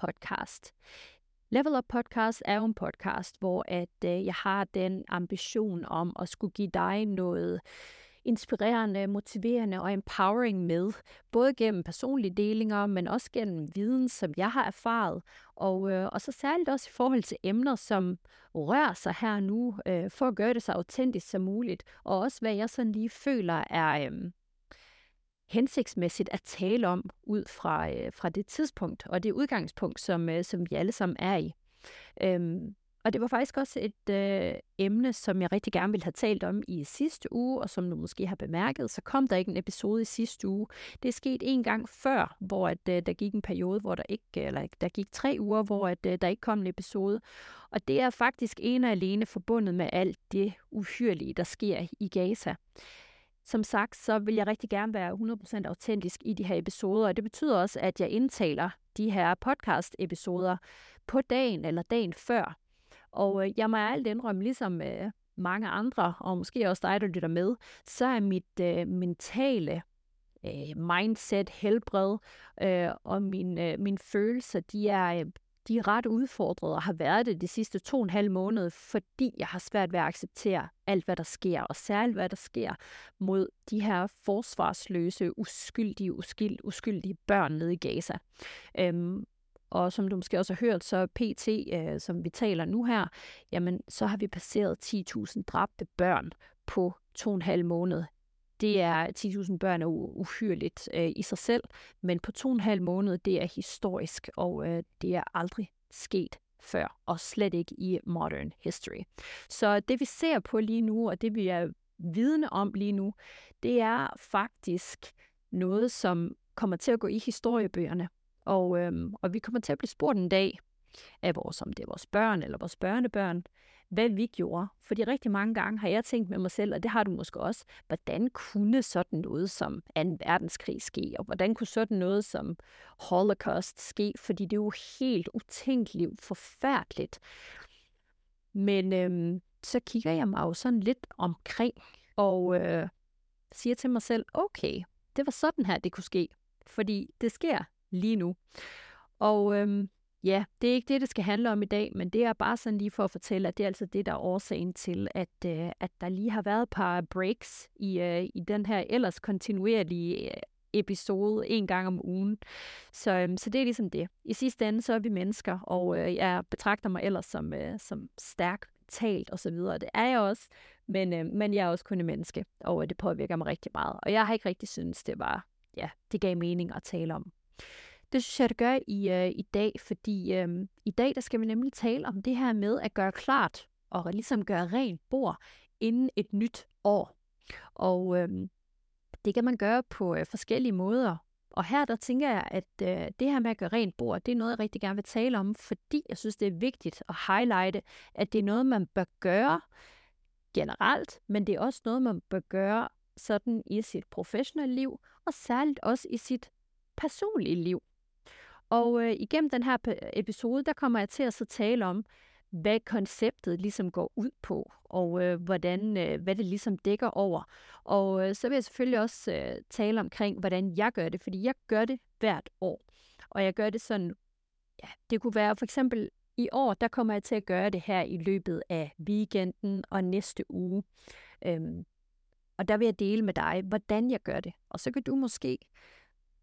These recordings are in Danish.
podcast. Level Up podcast er jo en podcast, hvor at øh, jeg har den ambition om at skulle give dig noget inspirerende, motiverende og empowering med, både gennem personlige delinger, men også gennem viden, som jeg har erfaret, og, øh, og så særligt også i forhold til emner, som rører sig her nu, øh, for at gøre det så autentisk som muligt, og også hvad jeg sådan lige føler er... Øh, hensigtsmæssigt at tale om ud fra, øh, fra det tidspunkt og det udgangspunkt, som, øh, som vi alle sammen er i. Øhm, og det var faktisk også et øh, emne, som jeg rigtig gerne ville have talt om i sidste uge, og som du måske har bemærket, så kom der ikke en episode i sidste uge. Det er sket en gang før, hvor at, øh, der gik en periode, hvor der ikke, eller der gik tre uger, hvor at, øh, der ikke kom en episode. Og det er faktisk en og alene forbundet med alt det uhyrlige, der sker i Gaza. Som sagt, så vil jeg rigtig gerne være 100% autentisk i de her episoder, og det betyder også, at jeg indtaler de her podcast-episoder på dagen eller dagen før. Og øh, jeg må alt indrømme, ligesom øh, mange andre, og måske også dig, der lytter med, så er mit øh, mentale øh, mindset, helbred øh, og min, øh, min følelser, de er, øh, de er ret udfordrede og har været det de sidste to og en halv måned, fordi jeg har svært ved at acceptere alt, hvad der sker, og særligt hvad der sker mod de her forsvarsløse, uskyldige, uskyld, uskyldige børn nede i Gaza. Øhm, og som du måske også har hørt, så PT, øh, som vi taler nu her, jamen så har vi passeret 10.000 dræbte børn på to og en halv måned. Det er 10.000 børn er uhyrligt øh, i sig selv, men på to og en halv måned, det er historisk, og øh, det er aldrig sket før, og slet ikke i modern history. Så det vi ser på lige nu, og det vi er vidne om lige nu, det er faktisk noget, som kommer til at gå i historiebøgerne. Og, øhm, og vi kommer til at blive spurgt en dag af vores, om det er vores børn eller vores børnebørn, hvad vi gjorde. Fordi rigtig mange gange har jeg tænkt med mig selv, og det har du måske også, hvordan kunne sådan noget som 2. verdenskrig ske, og hvordan kunne sådan noget som Holocaust ske, fordi det er jo helt utænkeligt forfærdeligt. Men øhm, så kigger jeg mig jo sådan lidt omkring, og øh, siger til mig selv, okay, det var sådan her, det kunne ske. Fordi det sker lige nu. Og øhm, Ja, det er ikke det, det skal handle om i dag, men det er bare sådan lige for at fortælle, at det er altså det, der er årsagen til, at, øh, at der lige har været et par breaks i, øh, i den her ellers kontinuerlige øh, episode en gang om ugen. Så, øhm, så det er ligesom det. I sidste ende, så er vi mennesker, og øh, jeg betragter mig ellers som, øh, som stærk talt og så videre. Det er jeg også, men, øh, men jeg er også kun en menneske, og øh, det påvirker mig rigtig meget. Og jeg har ikke rigtig synes det var, ja, det gav mening at tale om. Det synes jeg, det gør i, øh, i dag, fordi øh, i dag der skal vi nemlig tale om det her med at gøre klart og ligesom gøre rent bord inden et nyt år. Og øh, det kan man gøre på øh, forskellige måder. Og her der tænker jeg, at øh, det her med at gøre rent bord, det er noget, jeg rigtig gerne vil tale om, fordi jeg synes, det er vigtigt at highlighte, at det er noget, man bør gøre generelt, men det er også noget, man bør gøre sådan i sit professionelle liv, og særligt også i sit personlige liv. Og øh, igennem den her episode, der kommer jeg til at så tale om, hvad konceptet ligesom går ud på, og øh, hvordan, øh, hvad det ligesom dækker over. Og øh, så vil jeg selvfølgelig også øh, tale omkring, hvordan jeg gør det, fordi jeg gør det hvert år. Og jeg gør det sådan, ja, det kunne være for eksempel i år, der kommer jeg til at gøre det her i løbet af weekenden og næste uge. Øhm, Og der vil jeg dele med dig, hvordan jeg gør det. Og så kan du måske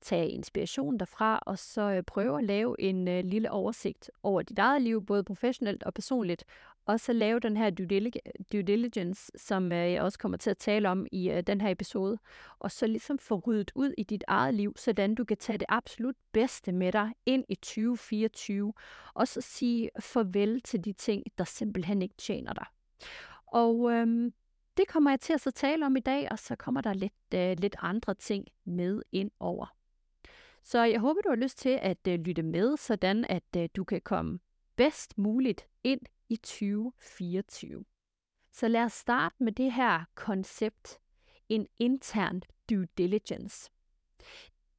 tage inspiration derfra, og så øh, prøve at lave en øh, lille oversigt over dit eget liv, både professionelt og personligt, og så lave den her due, due diligence, som øh, jeg også kommer til at tale om i øh, den her episode, og så ligesom få ryddet ud i dit eget liv, sådan du kan tage det absolut bedste med dig ind i 2024, og så sige farvel til de ting, der simpelthen ikke tjener dig. Og øhm, det kommer jeg til at så tale om i dag, og så kommer der lidt, øh, lidt andre ting med ind over. Så jeg håber, du har lyst til at øh, lytte med, sådan at øh, du kan komme bedst muligt ind i 2024. Så lad os starte med det her koncept, en intern due diligence.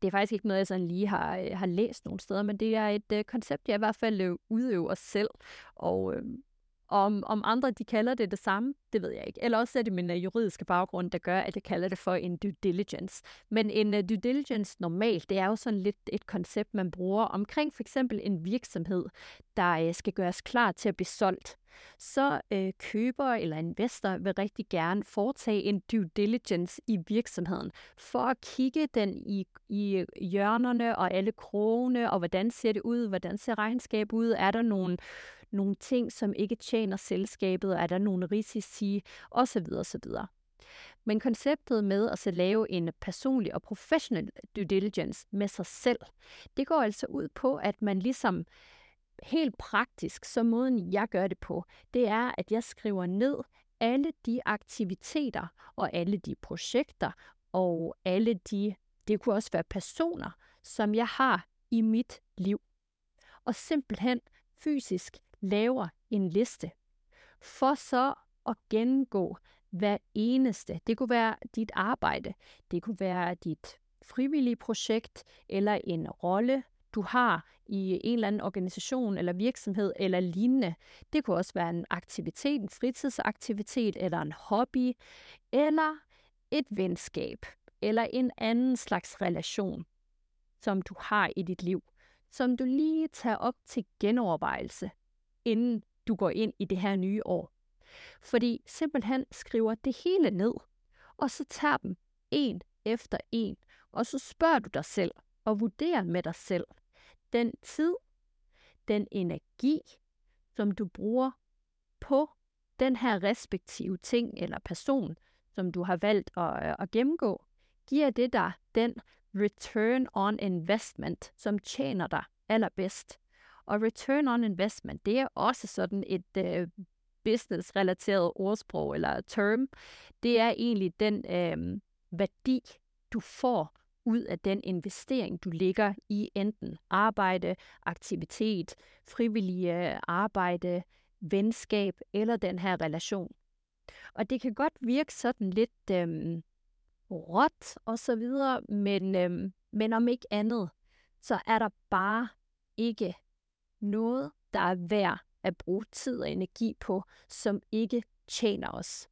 Det er faktisk ikke noget, jeg sådan lige har, øh, har læst nogle steder, men det er et øh, koncept, jeg i hvert fald øh, udøver selv. Og øh, om, om andre de kalder det det samme, det ved jeg ikke. Eller også er det min uh, juridiske baggrund, der gør, at jeg kalder det for en due diligence. Men en uh, due diligence normalt, det er jo sådan lidt et koncept, man bruger omkring for eksempel en virksomhed, der uh, skal gøres klar til at blive solgt. Så uh, køber eller investor vil rigtig gerne foretage en due diligence i virksomheden, for at kigge den i, i hjørnerne og alle krogene, og hvordan ser det ud, hvordan ser regnskab ud, er der nogle nogle ting, som ikke tjener selskabet, og er der nogle risici, osv. osv. Men konceptet med at så lave en personlig og professionel due diligence med sig selv, det går altså ud på, at man ligesom helt praktisk, så måden jeg gør det på, det er, at jeg skriver ned alle de aktiviteter og alle de projekter og alle de, det kunne også være personer, som jeg har i mit liv. Og simpelthen fysisk laver en liste, for så at gennemgå hver eneste. Det kunne være dit arbejde, det kunne være dit frivillige projekt eller en rolle, du har i en eller anden organisation eller virksomhed eller lignende. Det kunne også være en aktivitet, en fritidsaktivitet eller en hobby eller et venskab eller en anden slags relation, som du har i dit liv, som du lige tager op til genovervejelse inden du går ind i det her nye år. Fordi simpelthen skriver det hele ned, og så tager dem en efter en, og så spørger du dig selv og vurderer med dig selv den tid, den energi, som du bruger på den her respektive ting eller person, som du har valgt at, øh, at gennemgå, giver det dig den return on investment, som tjener dig allerbedst. Og return on investment, det er også sådan et øh, business-relateret ordsprog eller term. Det er egentlig den øh, værdi, du får ud af den investering, du ligger i enten arbejde, aktivitet, frivillige arbejde, venskab eller den her relation. Og det kan godt virke sådan lidt øh, råt og så videre, men, øh, men om ikke andet, så er der bare ikke noget, der er værd at bruge tid og energi på, som ikke tjener os.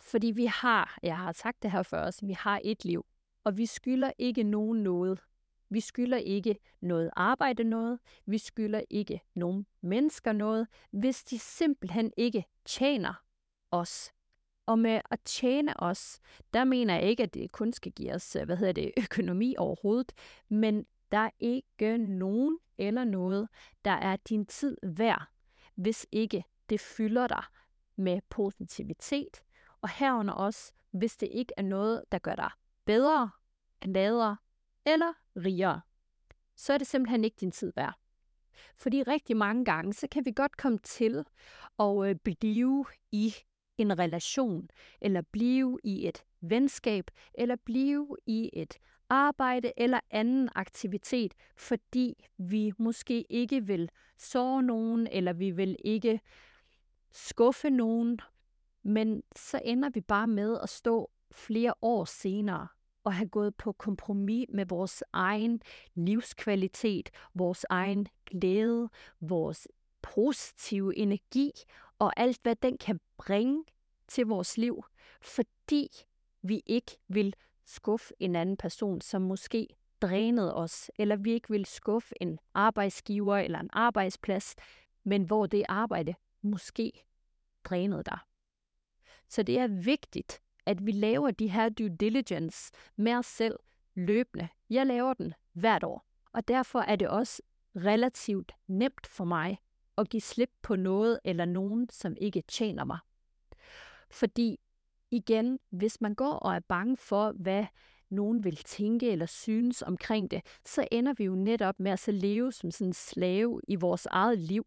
Fordi vi har, jeg har sagt det her før os, vi har et liv, og vi skylder ikke nogen noget. Vi skylder ikke noget arbejde noget, vi skylder ikke nogen mennesker noget, hvis de simpelthen ikke tjener os. Og med at tjene os, der mener jeg ikke, at det kun skal give os, øh, hvad hedder det, økonomi overhovedet, men der er ikke nogen eller noget, der er din tid værd, hvis ikke det fylder dig med positivitet, og herunder også, hvis det ikke er noget, der gør dig bedre, gladere eller rigere, så er det simpelthen ikke din tid værd. Fordi rigtig mange gange, så kan vi godt komme til at øh, blive i en relation, eller blive i et venskab, eller blive i et arbejde eller anden aktivitet, fordi vi måske ikke vil såre nogen, eller vi vil ikke skuffe nogen, men så ender vi bare med at stå flere år senere og have gået på kompromis med vores egen livskvalitet, vores egen glæde, vores positive energi og alt, hvad den kan bringe til vores liv, fordi vi ikke vil skuffe en anden person, som måske drænede os, eller vi ikke vil skuffe en arbejdsgiver eller en arbejdsplads, men hvor det arbejde måske drænede dig. Så det er vigtigt, at vi laver de her due diligence med os selv løbende. Jeg laver den hvert år, og derfor er det også relativt nemt for mig at give slip på noget eller nogen, som ikke tjener mig. Fordi igen, hvis man går og er bange for, hvad nogen vil tænke eller synes omkring det, så ender vi jo netop med at så leve som sådan en slave i vores eget liv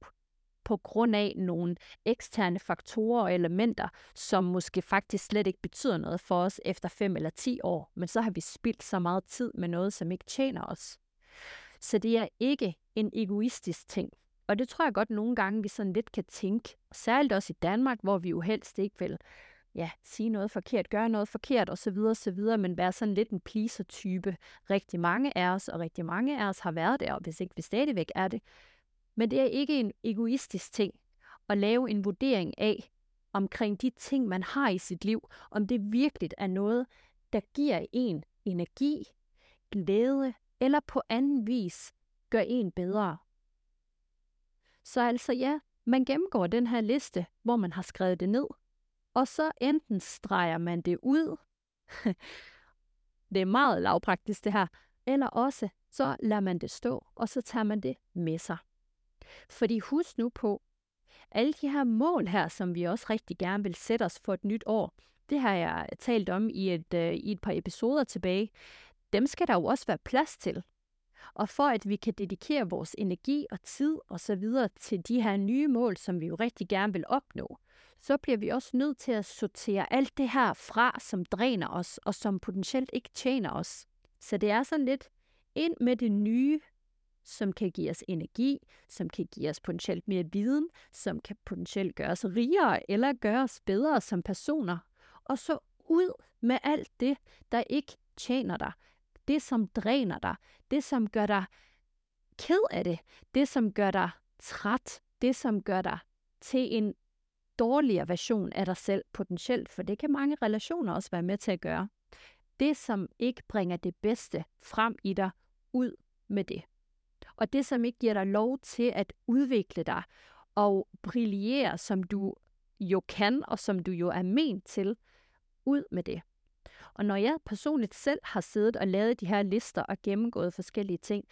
på grund af nogle eksterne faktorer og elementer, som måske faktisk slet ikke betyder noget for os efter 5 eller 10 år, men så har vi spildt så meget tid med noget, som ikke tjener os. Så det er ikke en egoistisk ting. Og det tror jeg godt nogle gange, vi sådan lidt kan tænke, særligt også i Danmark, hvor vi jo helst ikke vil ja, sige noget forkert, gøre noget forkert osv. osv., men være sådan lidt en pleaser-type. Rigtig mange af os, og rigtig mange af os har været der, og hvis ikke vi stadigvæk er det. Men det er ikke en egoistisk ting at lave en vurdering af, omkring de ting, man har i sit liv, om det virkelig er noget, der giver en energi, glæde, eller på anden vis gør en bedre. Så altså ja, man gennemgår den her liste, hvor man har skrevet det ned, og så enten streger man det ud, det er meget lavpraktisk det her, eller også så lader man det stå, og så tager man det med sig. Fordi husk nu på, alle de her mål her, som vi også rigtig gerne vil sætte os for et nyt år, det har jeg talt om i et, øh, i et par episoder tilbage, dem skal der jo også være plads til. Og for at vi kan dedikere vores energi og tid og så videre til de her nye mål, som vi jo rigtig gerne vil opnå, så bliver vi også nødt til at sortere alt det her fra, som dræner os og som potentielt ikke tjener os. Så det er sådan lidt ind med det nye, som kan give os energi, som kan give os potentielt mere viden, som kan potentielt gøre os rigere eller gøre os bedre som personer. Og så ud med alt det, der ikke tjener dig. Det, som dræner dig. Det, som gør dig ked af det. Det, som gør dig træt. Det, som gør dig til en dårligere version af dig selv potentielt, for det kan mange relationer også være med til at gøre. Det, som ikke bringer det bedste frem i dig, ud med det. Og det, som ikke giver dig lov til at udvikle dig og brillere, som du jo kan, og som du jo er ment til, ud med det. Og når jeg personligt selv har siddet og lavet de her lister og gennemgået forskellige ting,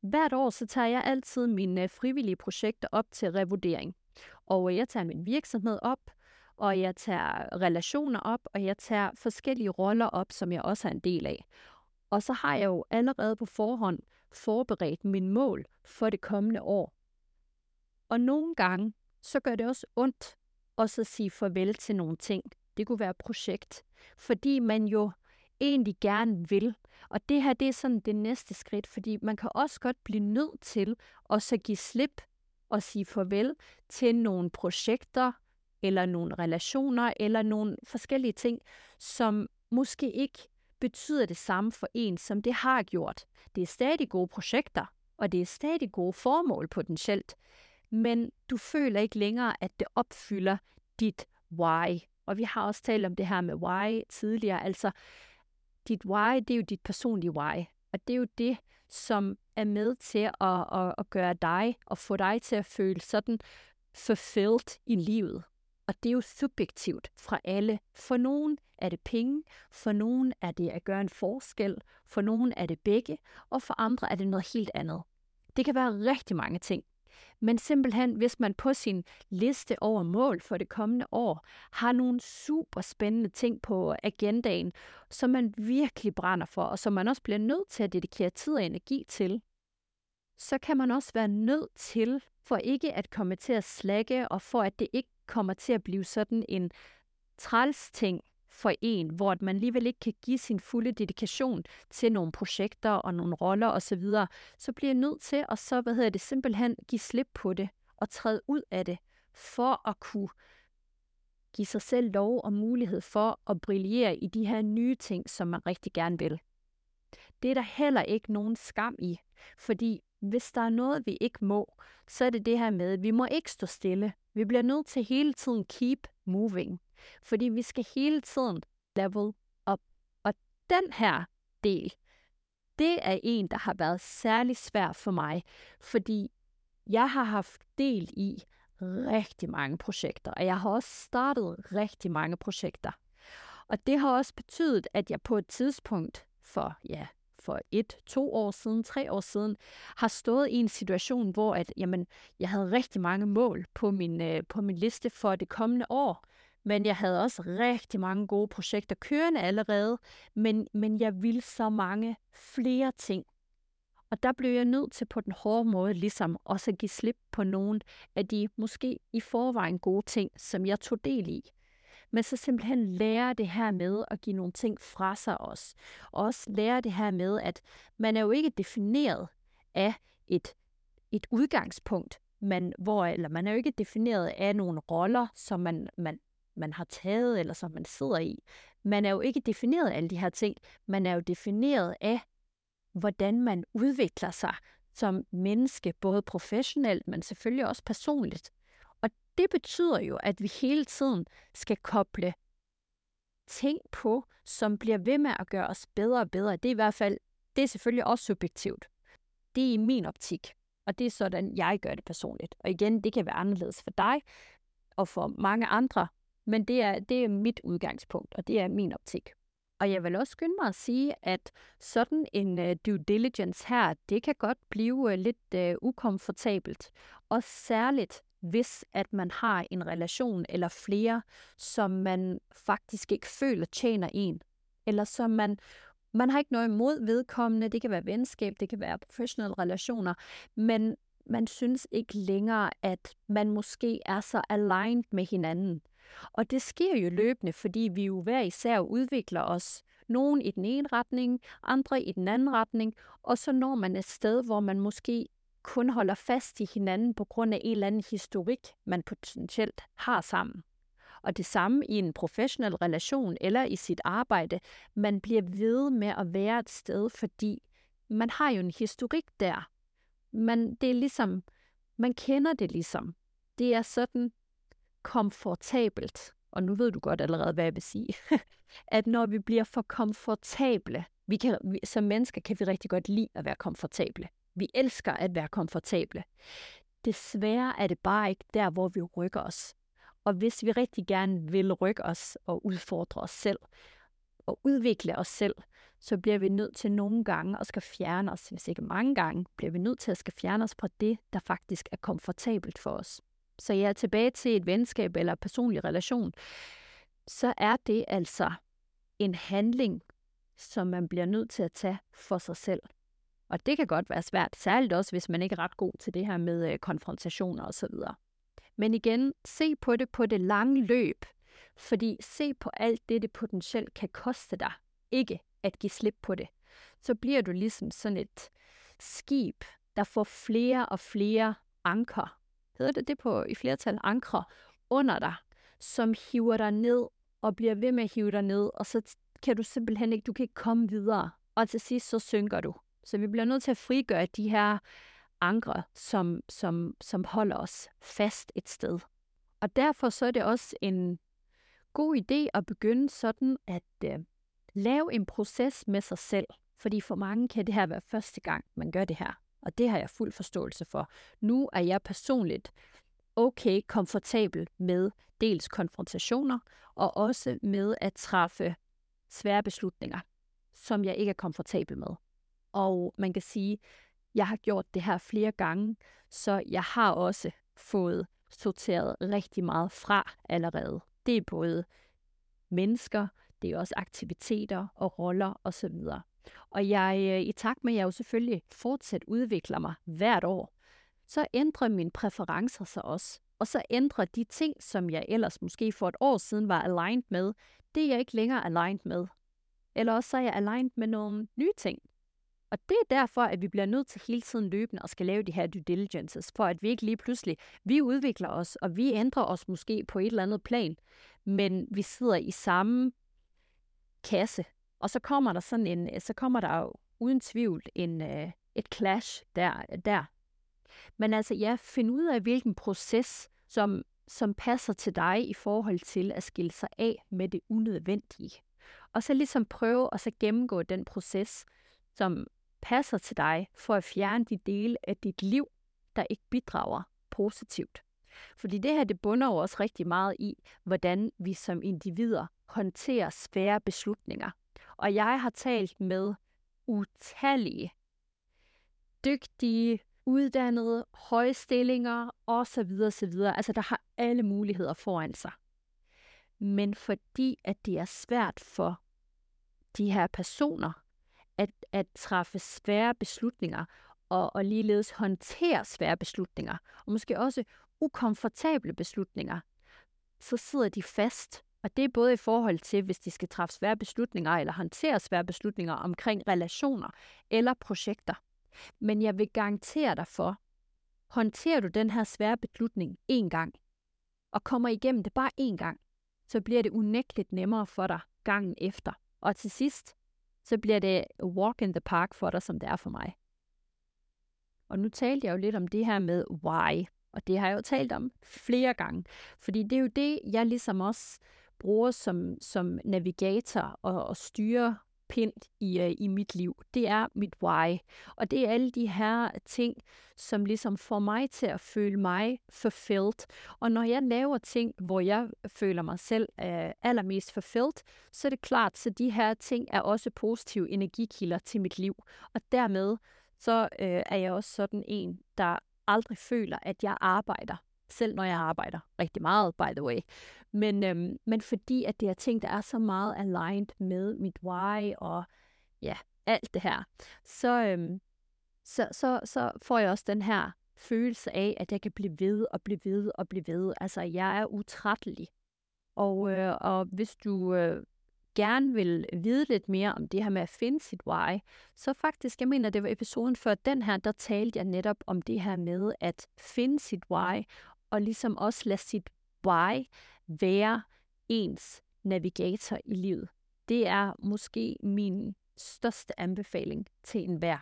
hvert år så tager jeg altid mine øh, frivillige projekter op til revurdering. Og øh, jeg tager min virksomhed op, og jeg tager relationer op, og jeg tager forskellige roller op, som jeg også er en del af. Og så har jeg jo allerede på forhånd forberedt min mål for det kommende år. Og nogle gange, så gør det også ondt at så sige farvel til nogle ting. Det kunne være projekt, fordi man jo egentlig gerne vil. Og det her, det er sådan det næste skridt, fordi man kan også godt blive nødt til at så give slip og sige farvel til nogle projekter, eller nogle relationer, eller nogle forskellige ting, som måske ikke betyder det samme for en, som det har gjort. Det er stadig gode projekter, og det er stadig gode formål potentielt, men du føler ikke længere, at det opfylder dit why. Og vi har også talt om det her med why tidligere, altså dit why, det er jo dit personlige why. Og det er jo det, som er med til at, at, at gøre dig og få dig til at føle sådan fulfilled i livet. Og det er jo subjektivt fra alle. For nogen er det penge, for nogen er det at gøre en forskel, for nogen er det begge, og for andre er det noget helt andet. Det kan være rigtig mange ting. Men simpelthen, hvis man på sin liste over mål for det kommende år har nogle super spændende ting på agendaen, som man virkelig brænder for, og som man også bliver nødt til at dedikere tid og energi til, så kan man også være nødt til, for ikke at komme til at slække, og for at det ikke kommer til at blive sådan en træls ting for en, hvor man alligevel ikke kan give sin fulde dedikation til nogle projekter og nogle roller osv., så, så bliver jeg nødt til at så, hvad hedder det, simpelthen give slip på det og træde ud af det, for at kunne give sig selv lov og mulighed for at brillere i de her nye ting, som man rigtig gerne vil. Det er der heller ikke nogen skam i, fordi hvis der er noget, vi ikke må, så er det det her med, at vi må ikke stå stille. Vi bliver nødt til hele tiden keep moving. Fordi vi skal hele tiden level up. Og den her del, det er en, der har været særlig svær for mig, fordi jeg har haft del i rigtig mange projekter, og jeg har også startet rigtig mange projekter. Og det har også betydet, at jeg på et tidspunkt for, ja, for et, to år siden, tre år siden, har stået i en situation, hvor at, jamen, jeg havde rigtig mange mål på min, øh, på min liste for det kommende år. Men jeg havde også rigtig mange gode projekter kørende allerede, men, men jeg ville så mange flere ting. Og der blev jeg nødt til på den hårde måde ligesom også at give slip på nogle af de måske i forvejen gode ting, som jeg tog del i. Men så simpelthen lære det her med at give nogle ting fra sig også. Og også lære det her med, at man er jo ikke defineret af et, et udgangspunkt, man, hvor, eller man er jo ikke defineret af nogle roller, som man, man, man har taget, eller som man sidder i. Man er jo ikke defineret af alle de her ting. Man er jo defineret af, hvordan man udvikler sig som menneske, både professionelt, men selvfølgelig også personligt. Og det betyder jo, at vi hele tiden skal koble ting på, som bliver ved med at gøre os bedre og bedre. Det er i hvert fald, det er selvfølgelig også subjektivt. Det er i min optik, og det er sådan, jeg gør det personligt. Og igen, det kan være anderledes for dig og for mange andre, men det er, det er mit udgangspunkt, og det er min optik. Og jeg vil også skynde mig at sige, at sådan en uh, due diligence her, det kan godt blive uh, lidt uh, ukomfortabelt. Og særligt, hvis at man har en relation eller flere, som man faktisk ikke føler tjener en. Eller som man, man har ikke noget imod vedkommende. Det kan være venskab, det kan være professionelle relationer. Men man synes ikke længere, at man måske er så aligned med hinanden. Og det sker jo løbende, fordi vi jo hver især udvikler os. Nogen i den ene retning, andre i den anden retning, og så når man et sted, hvor man måske kun holder fast i hinanden på grund af en eller anden historik, man potentielt har sammen. Og det samme i en professionel relation eller i sit arbejde. Man bliver ved med at være et sted, fordi man har jo en historik der. Man, det er ligesom, man kender det ligesom. Det er sådan, komfortabelt, og nu ved du godt allerede, hvad jeg vil sige, at når vi bliver for komfortable, vi kan, vi, som mennesker kan vi rigtig godt lide at være komfortable. Vi elsker at være komfortable. Desværre er det bare ikke der, hvor vi rykker os. Og hvis vi rigtig gerne vil rykke os og udfordre os selv, og udvikle os selv, så bliver vi nødt til nogle gange at skal fjerne os, hvis ikke mange gange, bliver vi nødt til at skal fjerne os fra det, der faktisk er komfortabelt for os så jeg er tilbage til et venskab eller personlig relation, så er det altså en handling, som man bliver nødt til at tage for sig selv. Og det kan godt være svært, særligt også, hvis man ikke er ret god til det her med øh, konfrontationer osv. Men igen, se på det på det lange løb, fordi se på alt det, det potentielt kan koste dig, ikke at give slip på det. Så bliver du ligesom sådan et skib, der får flere og flere anker hedder det det på i flertal, ankre under dig, som hiver dig ned og bliver ved med at hive dig ned, og så kan du simpelthen ikke, du kan ikke komme videre. Og til sidst så synker du. Så vi bliver nødt til at frigøre de her ankre, som, som, som holder os fast et sted. Og derfor så er det også en god idé at begynde sådan at øh, lave en proces med sig selv. Fordi for mange kan det her være første gang, man gør det her. Og det har jeg fuld forståelse for. Nu er jeg personligt okay komfortabel med dels konfrontationer, og også med at træffe svære beslutninger, som jeg ikke er komfortabel med. Og man kan sige, jeg har gjort det her flere gange, så jeg har også fået sorteret rigtig meget fra allerede. Det er både mennesker, det er også aktiviteter og roller osv. Og jeg, øh, i takt med, at jeg jo selvfølgelig fortsat udvikler mig hvert år, så ændrer mine præferencer sig også. Og så ændrer de ting, som jeg ellers måske for et år siden var aligned med, det er jeg ikke længere aligned med. Eller også så er jeg aligned med nogle nye ting. Og det er derfor, at vi bliver nødt til hele tiden løbende at skal lave de her due diligences, for at vi ikke lige pludselig, vi udvikler os, og vi ændrer os måske på et eller andet plan, men vi sidder i samme kasse, og så kommer der sådan en, øh, så kommer der jo uden tvivl en, øh, et clash der, øh, der. Men altså ja, find ud af, hvilken proces, som, som passer til dig i forhold til at skille sig af med det unødvendige. Og så ligesom prøve at så gennemgå den proces, som passer til dig, for at fjerne de dele af dit liv, der ikke bidrager positivt. Fordi det her, det bunder jo også rigtig meget i, hvordan vi som individer håndterer svære beslutninger. Og jeg har talt med utallige dygtige, uddannede, høje stillinger osv. osv. Altså, der har alle muligheder foran sig. Men fordi at det er svært for de her personer at, at træffe svære beslutninger, og, og ligeledes håndtere svære beslutninger, og måske også ukomfortable beslutninger, så sidder de fast. Og det er både i forhold til, hvis de skal træffe svære beslutninger eller håndtere svære beslutninger omkring relationer eller projekter. Men jeg vil garantere dig for, håndterer du den her svære beslutning én gang, og kommer igennem det bare én gang, så bliver det unægteligt nemmere for dig gangen efter. Og til sidst, så bliver det walk in the park for dig, som det er for mig. Og nu talte jeg jo lidt om det her med why, og det har jeg jo talt om flere gange, fordi det er jo det, jeg ligesom også bruger som, som navigator og, og styrer pind i, uh, i mit liv. Det er mit why. Og det er alle de her ting, som ligesom får mig til at føle mig fulfilled. Og når jeg laver ting, hvor jeg føler mig selv uh, allermest fulfilled, så er det klart, så de her ting er også positive energikilder til mit liv. Og dermed så uh, er jeg også sådan en, der aldrig føler, at jeg arbejder selv når jeg arbejder rigtig meget, by the way. Men, øhm, men fordi at det er ting, der er så meget aligned med mit why og ja, alt det her, så, øhm, så, så, så får jeg også den her følelse af, at jeg kan blive ved og blive ved og blive ved. Altså, jeg er utrættelig. Og, øh, og hvis du øh, gerne vil vide lidt mere om det her med at finde sit why, så faktisk, jeg mener, det var episoden før den her, der talte jeg netop om det her med at finde sit why, og ligesom også lade sit why være ens navigator i livet. Det er måske min største anbefaling til enhver.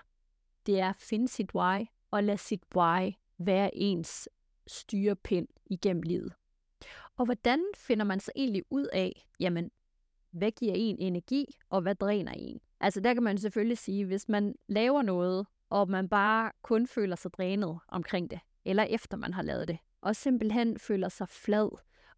Det er at finde sit why og lade sit why være ens styrepind igennem livet. Og hvordan finder man så egentlig ud af, jamen, hvad giver en energi, og hvad dræner en? Altså der kan man selvfølgelig sige, hvis man laver noget, og man bare kun føler sig drænet omkring det, eller efter man har lavet det, og simpelthen føler sig flad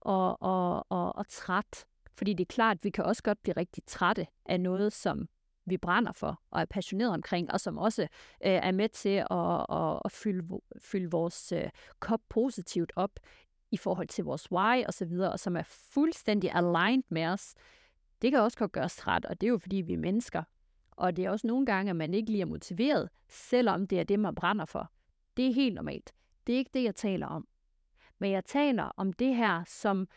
og, og, og, og træt. Fordi det er klart, at vi kan også godt blive rigtig trætte af noget, som vi brænder for og er passioneret omkring, og som også øh, er med til at, at, at fylde, fylde vores øh, kop positivt op i forhold til vores why og så og som er fuldstændig aligned med os. Det kan også godt gøre os træt, og det er jo fordi, vi er mennesker. Og det er også nogle gange, at man ikke lige er motiveret, selvom det er det, man brænder for. Det er helt normalt. Det er ikke det, jeg taler om. Men jeg taler om det her, som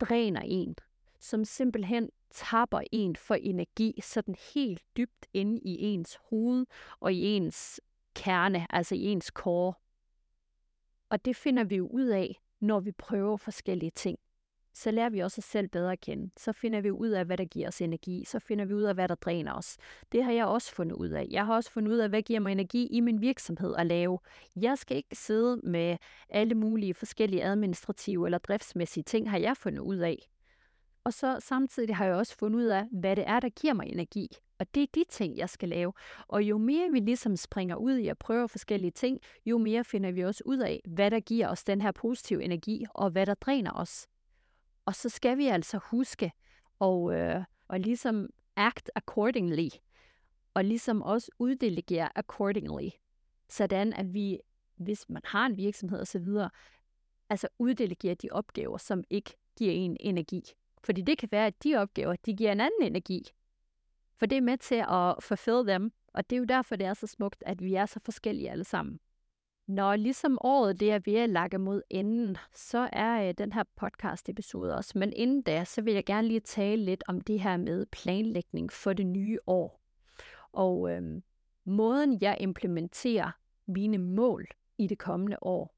dræner en, som simpelthen tapper en for energi, sådan helt dybt inde i ens hoved og i ens kerne, altså i ens core. Og det finder vi jo ud af, når vi prøver forskellige ting så lærer vi også os selv bedre at kende. Så finder vi ud af, hvad der giver os energi. Så finder vi ud af, hvad der dræner os. Det har jeg også fundet ud af. Jeg har også fundet ud af, hvad giver mig energi i min virksomhed at lave. Jeg skal ikke sidde med alle mulige forskellige administrative eller driftsmæssige ting, har jeg fundet ud af. Og så samtidig har jeg også fundet ud af, hvad det er, der giver mig energi. Og det er de ting, jeg skal lave. Og jo mere vi ligesom springer ud i at prøve forskellige ting, jo mere finder vi også ud af, hvad der giver os den her positive energi, og hvad der dræner os. Og så skal vi altså huske og, øh, og ligesom act accordingly, og ligesom også uddelegere accordingly, sådan at vi, hvis man har en virksomhed osv., altså uddelegerer de opgaver, som ikke giver en energi. Fordi det kan være, at de opgaver, de giver en anden energi. For det er med til at fulfill dem, og det er jo derfor, det er så smukt, at vi er så forskellige alle sammen. Når ligesom året det er ved at lakke mod enden, så er øh, den her podcast-episode også. Men inden da, så vil jeg gerne lige tale lidt om det her med planlægning for det nye år. Og øh, måden, jeg implementerer mine mål i det kommende år,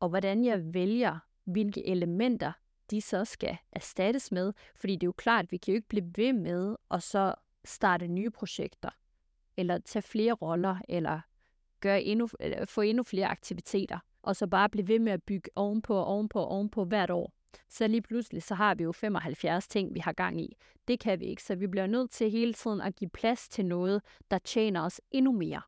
og hvordan jeg vælger, hvilke elementer de så skal erstattes med. Fordi det er jo klart, at vi kan jo ikke blive ved med at så starte nye projekter, eller tage flere roller, eller gøre endnu, øh, få endnu flere aktiviteter, og så bare blive ved med at bygge ovenpå og ovenpå og ovenpå hvert år. Så lige pludselig, så har vi jo 75 ting, vi har gang i. Det kan vi ikke, så vi bliver nødt til hele tiden at give plads til noget, der tjener os endnu mere.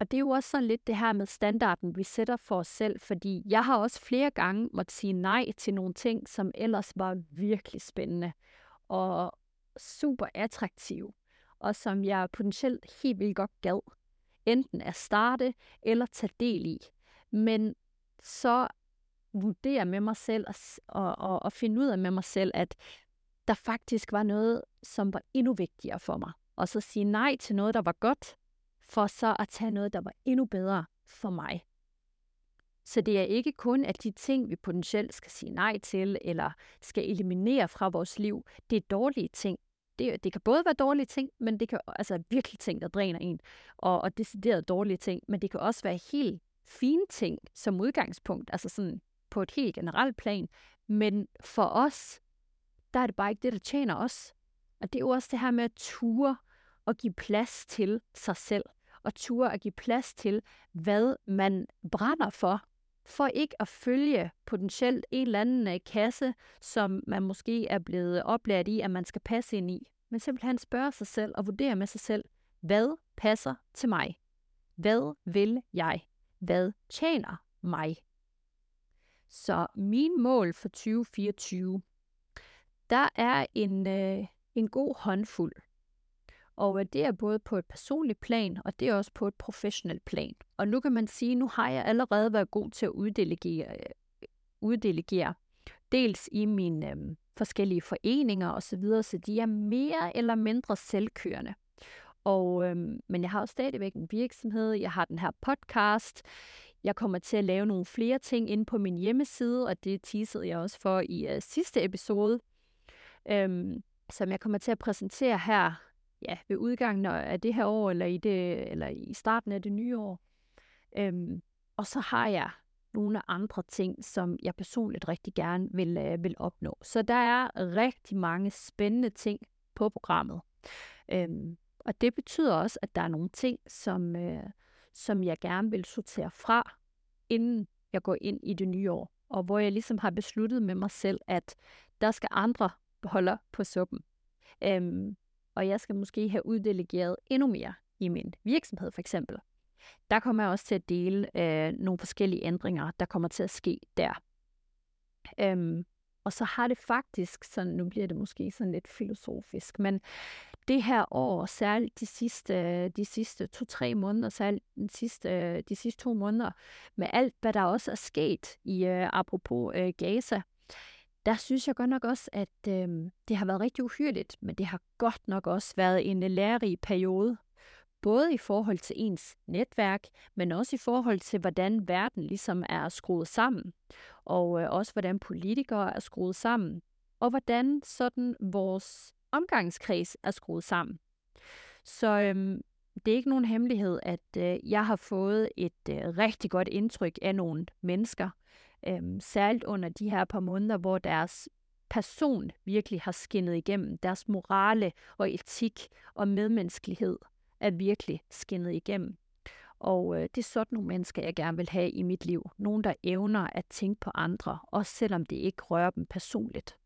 og det er jo også sådan lidt det her med standarden, vi sætter for os selv, fordi jeg har også flere gange måtte sige nej til nogle ting, som ellers var virkelig spændende og super attraktive, og som jeg potentielt helt vildt godt gad, enten at starte eller tage del i. Men så vurdere med mig selv og, og, og, og finde ud af med mig selv, at der faktisk var noget, som var endnu vigtigere for mig. Og så sige nej til noget, der var godt, for så at tage noget, der var endnu bedre for mig. Så det er ikke kun, at de ting, vi potentielt skal sige nej til, eller skal eliminere fra vores liv, det er dårlige ting. Det, det kan både være dårlige ting, men det kan altså virkelig ting, der dræner en, og, og decideret dårlige ting, men det kan også være helt fine ting som udgangspunkt, altså sådan på et helt generelt plan. Men for os, der er det bare ikke det, der tjener os. Og det er jo også det her med at ture og give plads til sig selv. Og ture at give plads til, hvad man brænder for. For ikke at følge potentielt en eller anden øh, kasse, som man måske er blevet oplært i, at man skal passe ind i. Men simpelthen spørge sig selv og vurdere med sig selv, hvad passer til mig? Hvad vil jeg? Hvad tjener mig? Så min mål for 2024, der er en, øh, en god håndfuld. Og øh, det er både på et personligt plan, og det er også på et professionelt plan. Og nu kan man sige, nu har jeg allerede været god til at uddelegere, øh, uddelegere dels i mine øh, forskellige foreninger osv., så, så de er mere eller mindre selvkørende. Og, øh, men jeg har jo stadigvæk en virksomhed, jeg har den her podcast, jeg kommer til at lave nogle flere ting inde på min hjemmeside, og det teasede jeg også for i øh, sidste episode, øhm, som jeg kommer til at præsentere her ja, ved udgangen af det her år, eller i, det, eller i starten af det nye år. Øhm, og så har jeg nogle andre ting, som jeg personligt rigtig gerne vil, øh, vil opnå. Så der er rigtig mange spændende ting på programmet. Øhm, og det betyder også, at der er nogle ting, som, øh, som jeg gerne vil sortere fra, inden jeg går ind i det nye år. Og hvor jeg ligesom har besluttet med mig selv, at der skal andre holde på suppen. Øhm, og jeg skal måske have uddelegeret endnu mere i min virksomhed for eksempel. Der kommer jeg også til at dele øh, nogle forskellige ændringer, der kommer til at ske der. Øhm, og så har det faktisk, sådan, nu bliver det måske sådan lidt filosofisk, men det her år, særligt de sidste, de sidste to-tre måneder, særligt de sidste, de sidste to måneder, med alt, hvad der også er sket i øh, apropos øh, Gaza, der synes jeg godt nok også, at øh, det har været rigtig uhyrligt, men det har godt nok også været en øh, lærerig periode, både i forhold til ens netværk, men også i forhold til, hvordan verden ligesom er skruet sammen, og øh, også hvordan politikere er skruet sammen, og hvordan sådan vores omgangskreds er skruet sammen. Så øh, det er ikke nogen hemmelighed, at øh, jeg har fået et øh, rigtig godt indtryk af nogle mennesker, øhm, særligt under de her par måneder, hvor deres person virkelig har skinnet igennem. Deres morale og etik og medmenneskelighed er virkelig skinnet igennem. Og øh, det er sådan nogle mennesker, jeg gerne vil have i mit liv. Nogen, der evner at tænke på andre, også selvom det ikke rører dem personligt.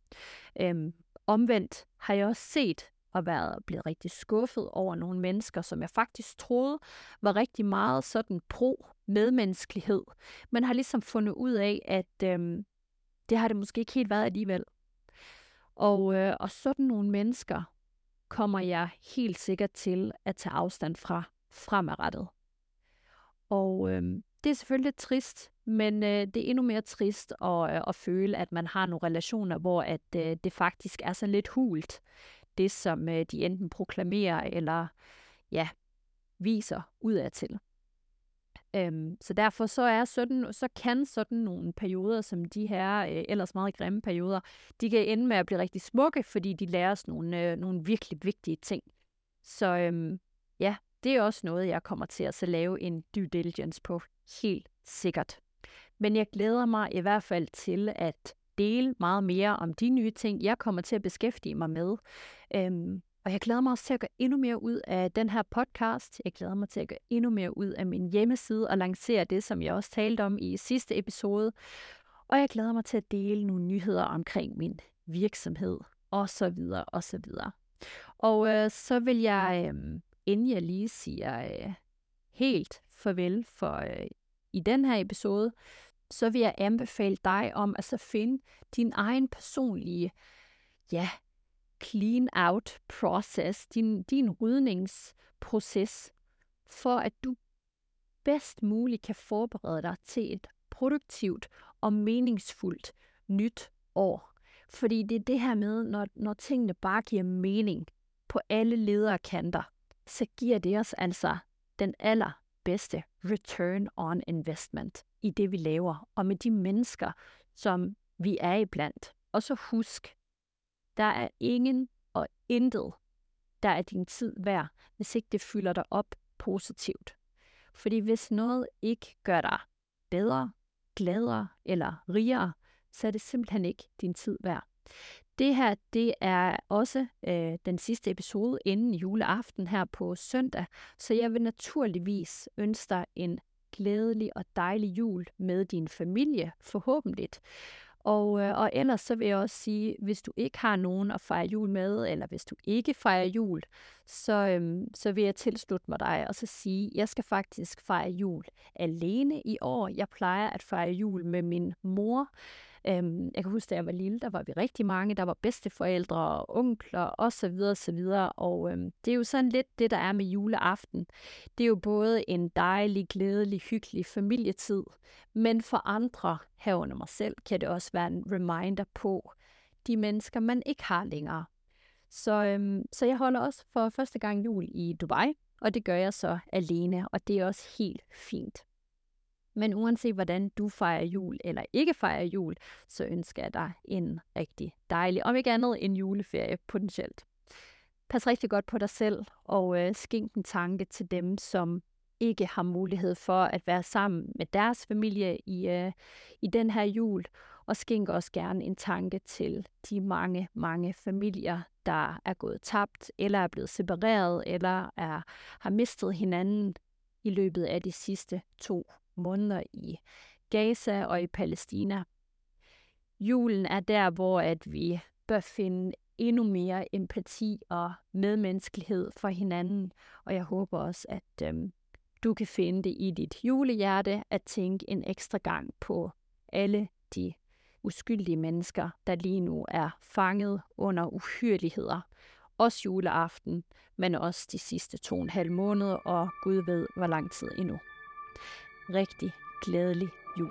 Øhm, Omvendt har jeg også set og været blevet rigtig skuffet over nogle mennesker, som jeg faktisk troede var rigtig meget sådan pro-medmenneskelighed, men har ligesom fundet ud af, at øhm, det har det måske ikke helt været alligevel. Og, øh, og sådan nogle mennesker kommer jeg helt sikkert til at tage afstand fra fremadrettet. Og øh, det er selvfølgelig lidt trist, men øh, det er endnu mere trist at, øh, at føle, at man har nogle relationer, hvor at øh, det faktisk er sådan lidt hult, det som øh, de enten proklamerer eller ja, viser udadtil. Øhm, så derfor så er sådan, så kan sådan nogle perioder som de her øh, ellers meget grimme perioder, de kan ende med at blive rigtig smukke, fordi de lærer os nogle, øh, nogle virkelig vigtige ting. Så øhm, ja, det er også noget, jeg kommer til at så lave en due diligence på, helt sikkert. Men jeg glæder mig i hvert fald til at dele meget mere om de nye ting, jeg kommer til at beskæftige mig med. Øhm, og jeg glæder mig også til at gøre endnu mere ud af den her podcast. Jeg glæder mig til at gøre endnu mere ud af min hjemmeside og lancere det, som jeg også talte om i sidste episode. Og jeg glæder mig til at dele nogle nyheder omkring min virksomhed og så videre og så videre. Og øh, så vil jeg, øh, inden jeg lige siger øh, helt farvel for øh, i den her episode, så vil jeg anbefale dig om at så finde din egen personlige, ja, clean out process, din, din rydningsproces, for at du bedst muligt kan forberede dig til et produktivt og meningsfuldt nyt år. Fordi det er det her med, når, når tingene bare giver mening på alle lederkanter, så giver det os altså den allerbedste return on investment i det, vi laver, og med de mennesker, som vi er iblandt. Og så husk, der er ingen og intet, der er din tid værd, hvis ikke det fylder dig op positivt. Fordi hvis noget ikke gør dig bedre, gladere eller rigere, så er det simpelthen ikke din tid værd. Det her, det er også øh, den sidste episode inden juleaften her på søndag, så jeg vil naturligvis ønske dig en glædelig og dejlig jul med din familie, forhåbentlig. Og, øh, og ellers så vil jeg også sige, hvis du ikke har nogen at fejre jul med, eller hvis du ikke fejrer jul, så, øhm, så vil jeg tilslutte mig dig og så sige, jeg skal faktisk fejre jul alene i år. Jeg plejer at fejre jul med min mor. Øhm, jeg kan huske, da jeg var lille, der var vi rigtig mange. Der var bedsteforældre og onkler osv. osv. Og øhm, det er jo sådan lidt det, der er med juleaften. Det er jo både en dejlig, glædelig, hyggelig familietid, men for andre, herunder mig selv, kan det også være en reminder på de mennesker, man ikke har længere. Så, øhm, så jeg holder også for første gang jul i Dubai, og det gør jeg så alene, og det er også helt fint. Men uanset hvordan du fejrer jul eller ikke fejrer jul, så ønsker jeg dig en rigtig dejlig, om ikke andet en juleferie potentielt. Pas rigtig godt på dig selv, og øh, skænk en tanke til dem, som ikke har mulighed for at være sammen med deres familie i, øh, i den her jul. Og skænk også gerne en tanke til de mange, mange familier, der er gået tabt, eller er blevet separeret, eller er, har mistet hinanden i løbet af de sidste to måneder i Gaza og i Palæstina. Julen er der, hvor at vi bør finde endnu mere empati og medmenneskelighed for hinanden, og jeg håber også, at øhm, du kan finde det i dit julehjerte at tænke en ekstra gang på alle de uskyldige mennesker, der lige nu er fanget under uhyreligheder. Også juleaften, men også de sidste to og en halv måneder, og Gud ved, hvor lang tid endnu rigtig glædelig jul.